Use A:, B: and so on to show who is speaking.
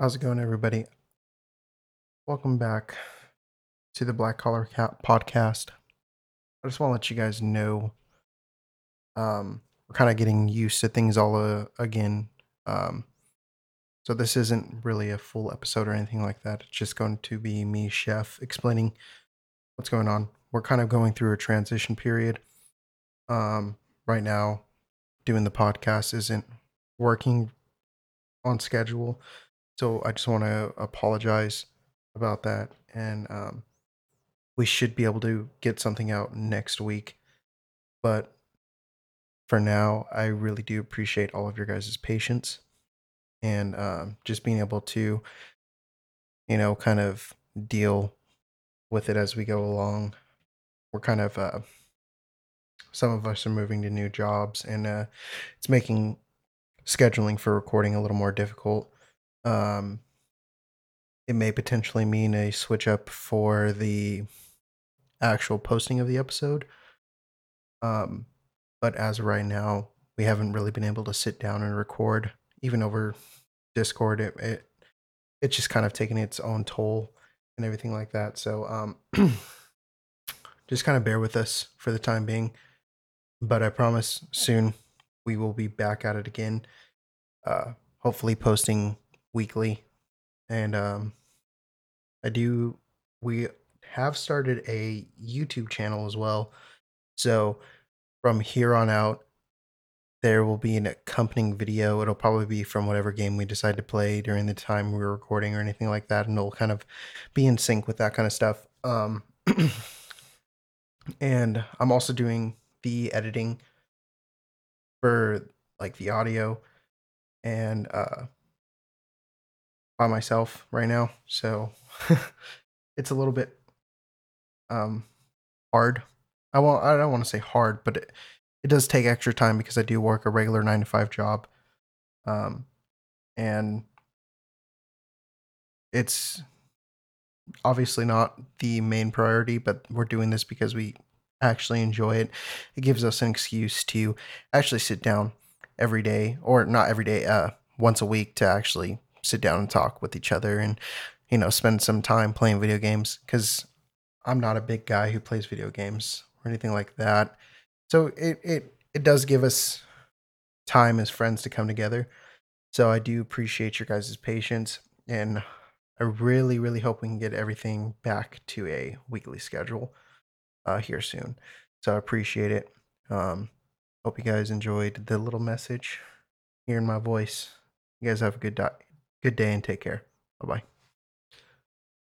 A: How's it going, everybody? Welcome back to the Black Collar Cat podcast. I just want to let you guys know um, we're kind of getting used to things all uh, again. Um, so this isn't really a full episode or anything like that. It's just going to be me, Chef, explaining what's going on. We're kind of going through a transition period. Um, right now, doing the podcast isn't working on schedule. So I just want to apologize about that. And um, we should be able to get something out next week. But for now, I really do appreciate all of your guys' patience and um, just being able to, you know, kind of deal with it as we go along. We're kind of, uh, some of us are moving to new jobs and uh, it's making scheduling for recording a little more difficult. Um, it may potentially mean a switch up for the actual posting of the episode. Um, but as of right now, we haven't really been able to sit down and record, even over Discord. It, it it's just kind of taking its own toll and everything like that. So um, just kind of bear with us for the time being. But I promise soon we will be back at it again. Uh, hopefully posting weekly, and um, I do. We have started a YouTube channel as well. So from here on out, there will be an accompanying video. It'll probably be from whatever game we decide to play during the time we're recording or anything like that, and it'll kind of be in sync with that kind of stuff. Um, and I'm also doing the editing for like the audio and uh by myself right now. So it's a little bit um hard. I won't I don't want to say hard, but it, it does take extra time because I do work a regular 9 to 5 job. Um and it's obviously not the main priority, but we're doing this because we actually enjoy it. It gives us an excuse to actually sit down every day or not every day, uh once a week to actually sit down and talk with each other and you know spend some time playing video games because i'm not a big guy who plays video games or anything like that. So it it it does give us time as friends to come together. So i do appreciate your guys' patience and i really really hope we can get everything back to a weekly schedule uh, here soon. So i appreciate it. Um, hope you guys enjoyed the little message hearing my voice. You guys have a good, di- good day and take care. Bye bye